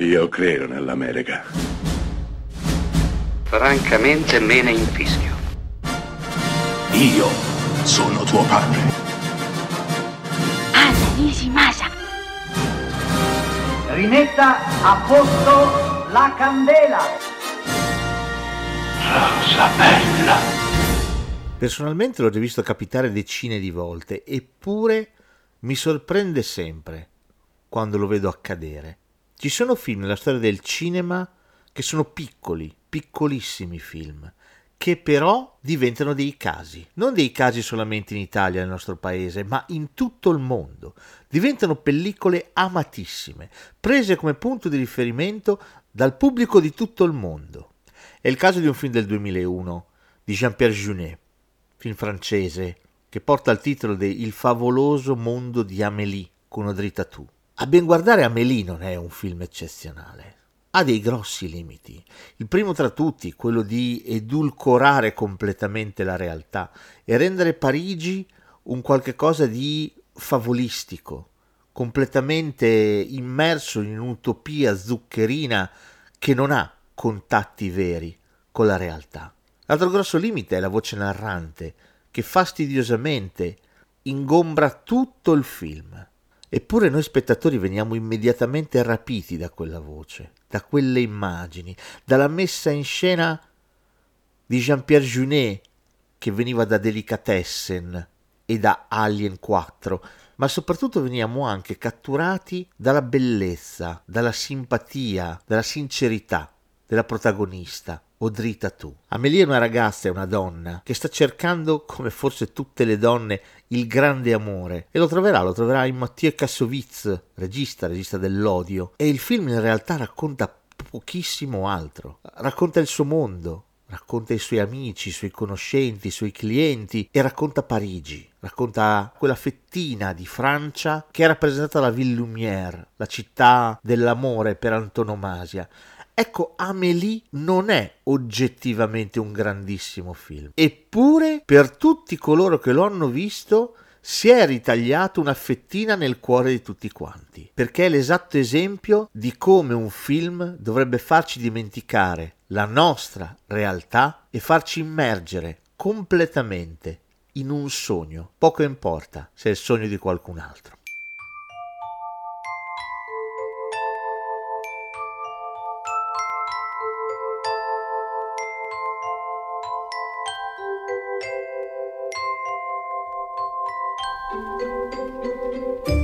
Io credo nell'America. Francamente me ne infischio. Io sono tuo padre. Anna Nishimasa. Rimetta a posto la candela. Rosa bella. Personalmente l'ho già visto capitare decine di volte, eppure mi sorprende sempre quando lo vedo accadere. Ci sono film nella storia del cinema che sono piccoli, piccolissimi film, che però diventano dei casi, non dei casi solamente in Italia, nel nostro paese, ma in tutto il mondo. Diventano pellicole amatissime, prese come punto di riferimento dal pubblico di tutto il mondo. È il caso di un film del 2001 di Jean-Pierre Junet, film francese che porta il titolo di Il favoloso mondo di Amélie con Audrey Tautou. A ben guardare Amélie non è un film eccezionale, ha dei grossi limiti. Il primo tra tutti, quello di edulcorare completamente la realtà e rendere Parigi un qualche cosa di favolistico, completamente immerso in un'utopia zuccherina che non ha contatti veri con la realtà. L'altro grosso limite è la voce narrante, che fastidiosamente ingombra tutto il film. Eppure noi spettatori veniamo immediatamente rapiti da quella voce, da quelle immagini, dalla messa in scena di Jean-Pierre Junet che veniva da Delicatessen e da Alien 4, ma soprattutto veniamo anche catturati dalla bellezza, dalla simpatia, dalla sincerità della protagonista, Audrey Tautou. Amelie è una ragazza, è una donna che sta cercando, come forse tutte le donne, il grande amore e lo troverà, lo troverà in Mathieu Kassovitz, regista, regista dell'odio e il film in realtà racconta pochissimo altro, racconta il suo mondo, racconta i suoi amici, i suoi conoscenti, i suoi clienti e racconta Parigi, racconta quella fettina di Francia che è rappresentata da Ville Lumière, la città dell'amore per antonomasia. Ecco, Amélie non è oggettivamente un grandissimo film, eppure per tutti coloro che lo hanno visto si è ritagliato una fettina nel cuore di tutti quanti, perché è l'esatto esempio di come un film dovrebbe farci dimenticare la nostra realtà e farci immergere completamente in un sogno, poco importa se è il sogno di qualcun altro. Música